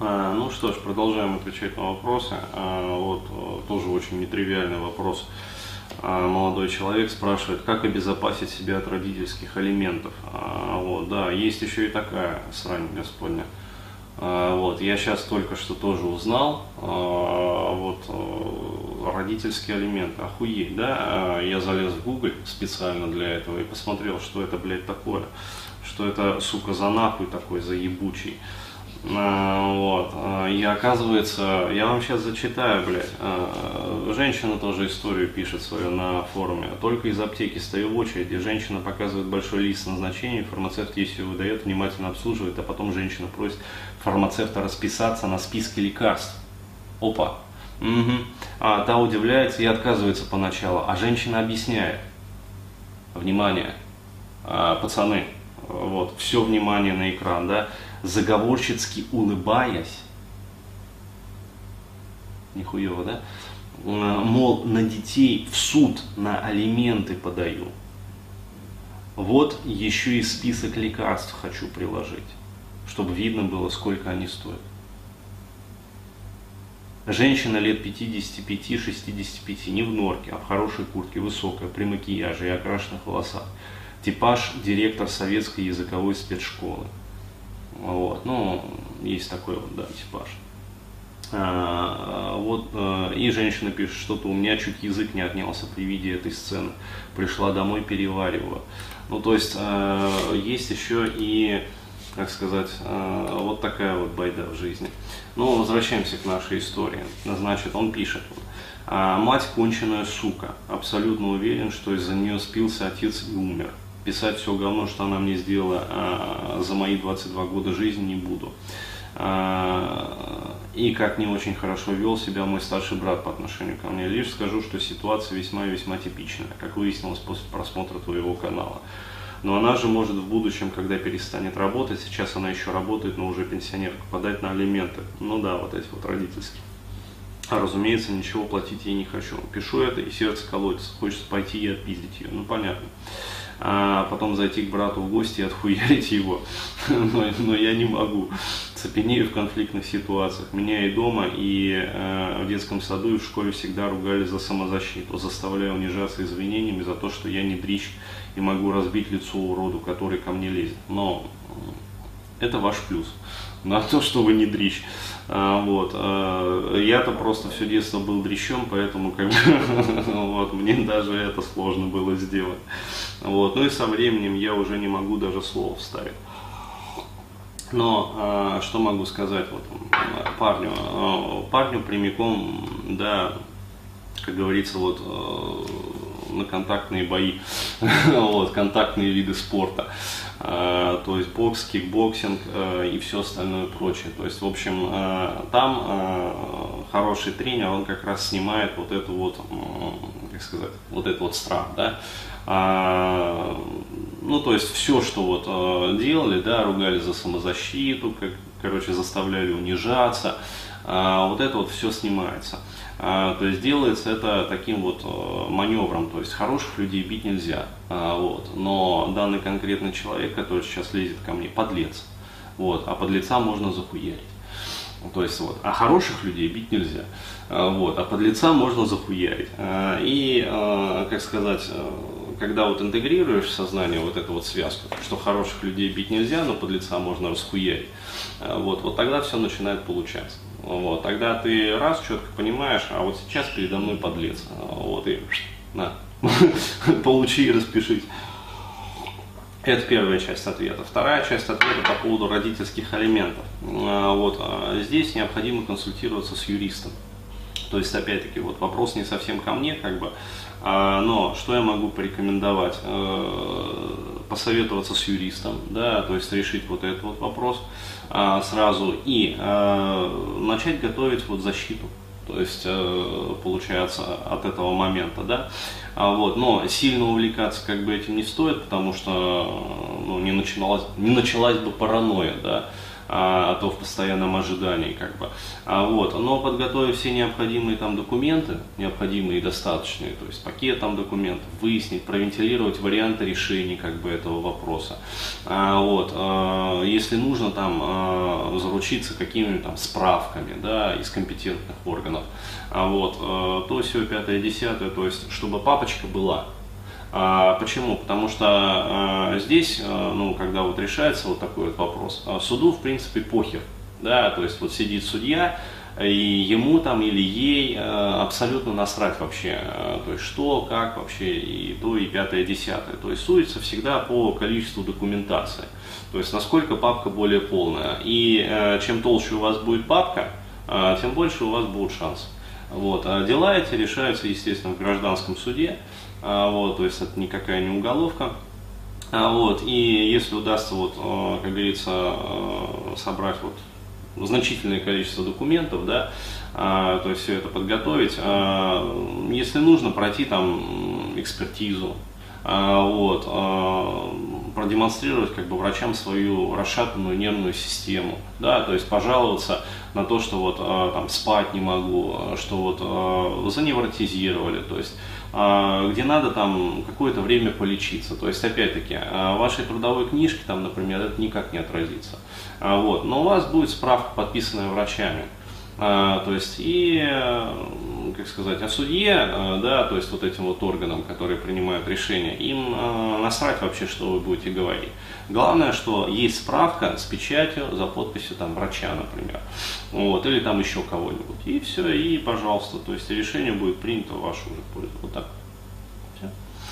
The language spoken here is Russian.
А, ну что ж, продолжаем отвечать на вопросы. А, вот э, тоже очень нетривиальный вопрос. А, молодой человек спрашивает, как обезопасить себя от родительских алиментов. Вот, да, есть еще и такая срань Господня. Вот, я сейчас только что тоже узнал, вот, э, родительский алимент, охуеть, да, я залез в Google специально для этого и посмотрел, что это, блядь, такое, что это, сука, за нахуй такой, за ебучий. А, вот. А, и оказывается, я вам сейчас зачитаю, блядь. А, женщина тоже историю пишет свою на форуме. Только из аптеки стою в очереди. Женщина показывает большой лист назначений, фармацевт ей все выдает, внимательно обслуживает, а потом женщина просит фармацевта расписаться на списке лекарств. Опа. Угу. А та удивляется и отказывается поначалу, а женщина объясняет. Внимание, пацаны, вот, все внимание на экран, да, заговорщицки улыбаясь, нихуево, да, мол, на детей в суд на алименты подаю. Вот еще и список лекарств хочу приложить, чтобы видно было, сколько они стоят. Женщина лет 55-65, не в норке, а в хорошей куртке, высокая, при макияже и окрашенных волосах. Типаж директор советской языковой спецшколы. Вот, ну, есть такой вот, да, типаж. А, вот, а, и женщина пишет, что-то у меня чуть язык не отнялся при виде этой сцены. Пришла домой, перевариваю. Ну, то есть, а, есть еще и, как сказать, а, вот такая вот байда в жизни. Ну, возвращаемся к нашей истории. Значит, он пишет. Мать конченая сука. Абсолютно уверен, что из-за нее спился отец и умер писать все говно, что она мне сделала а, за мои 22 года жизни не буду. А, и как не очень хорошо вел себя мой старший брат по отношению ко мне. Лишь скажу, что ситуация весьма и весьма типичная, как выяснилось после просмотра твоего канала. Но она же может в будущем, когда перестанет работать, сейчас она еще работает, но уже пенсионерка, подать на алименты. Ну да, вот эти вот родительские. А разумеется, ничего платить я не хочу. Пишу это, и сердце колотится. Хочется пойти и отпиздить ее. Ну понятно а потом зайти к брату в гости и отхуярить его. но, но я не могу. Цепенею в конфликтных ситуациях. Меня и дома, и э, в детском саду, и в школе всегда ругали за самозащиту, заставляя унижаться извинениями за то, что я не дрищ и могу разбить лицо уроду, который ко мне лезет. Но это ваш плюс. На то, что вы не дрищ. А, вот. А, я-то просто все детство был дрищом, поэтому как бы, вот, мне даже это сложно было сделать. Вот. Ну и со временем я уже не могу даже слово вставить. Но а, что могу сказать вот, парню? Парню прямиком, да, как говорится, вот на контактные бои, вот, контактные виды спорта. Э, то есть бокс, кикбоксинг э, и все остальное прочее. То есть, в общем, э, там хороший тренер, он как раз снимает вот эту вот, как сказать, вот этот вот страх, да. А, ну, то есть все, что вот делали, да, ругали за самозащиту, как, короче, заставляли унижаться, вот это вот все снимается. А, то есть делается это таким вот э, маневром, то есть хороших людей бить нельзя, а, вот, но данный конкретный человек, который сейчас лезет ко мне, подлец, вот, а подлеца можно захуярить. То есть вот, а хороших людей бить нельзя, а, вот, а подлеца можно захуярить. И, как сказать, когда вот интегрируешь в сознание вот эту вот связку, что хороших людей бить нельзя, но подлеца можно расхуярить, вот, вот тогда все начинает получаться. Вот, тогда ты раз четко понимаешь, а вот сейчас передо мной подлец. Вот, и на, получи и распишись. Это первая часть ответа. Вторая часть ответа по поводу родительских алиментов. А, вот, а, здесь необходимо консультироваться с юристом. То есть, опять-таки, вот вопрос не совсем ко мне, как бы, а, но что я могу порекомендовать? Э, посоветоваться с юристом, да, то есть решить вот этот вот вопрос а, сразу и а, начать готовить вот защиту. То есть, э, получается, от этого момента, да. А вот, но сильно увлекаться как бы этим не стоит, потому что ну, не, начиналась, не началась бы паранойя, да. А, а то в постоянном ожидании как бы. А, вот, но подготовив все необходимые там документы, необходимые и достаточные, то есть пакет там документов, выяснить, провентилировать варианты решения как бы этого вопроса. А, вот, а, если нужно там а, заручиться какими-нибудь там справками, да, из компетентных органов, а, вот, а, то все пятое, десятое, то есть чтобы папочка была, почему? Потому что а, здесь, а, ну, когда вот решается вот такой вот вопрос, а, суду, в принципе, похер, да, то есть вот сидит судья, и ему там или ей а, абсолютно насрать вообще, а, то есть что, как вообще, и то, и пятое, и десятое. То есть судится всегда по количеству документации, то есть насколько папка более полная. И а, чем толще у вас будет папка, а, тем больше у вас будут шансы. Вот. А дела эти решаются, естественно, в гражданском суде. А, вот, то есть это никакая не уголовка. А, вот, и если удастся, вот, а, как говорится, собрать вот значительное количество документов, да, то есть все это подготовить, если нужно пройти там экспертизу, вот, продемонстрировать как бы врачам свою расшатанную нервную систему, да, то есть пожаловаться на то, что вот там спать не могу, что вот заневротизировали, то есть а, где надо там какое-то время полечиться. То есть, опять-таки, а, вашей трудовой книжке, там, например, это никак не отразится. А, вот. Но у вас будет справка, подписанная врачами. То есть, и, как сказать, о судье, да, то есть вот этим вот органам, которые принимают решения, им насрать вообще, что вы будете говорить. Главное, что есть справка с печатью за подписью там врача, например, вот, или там еще кого-нибудь. И все, и пожалуйста, то есть решение будет принято в вашу уже пользу. Вот так.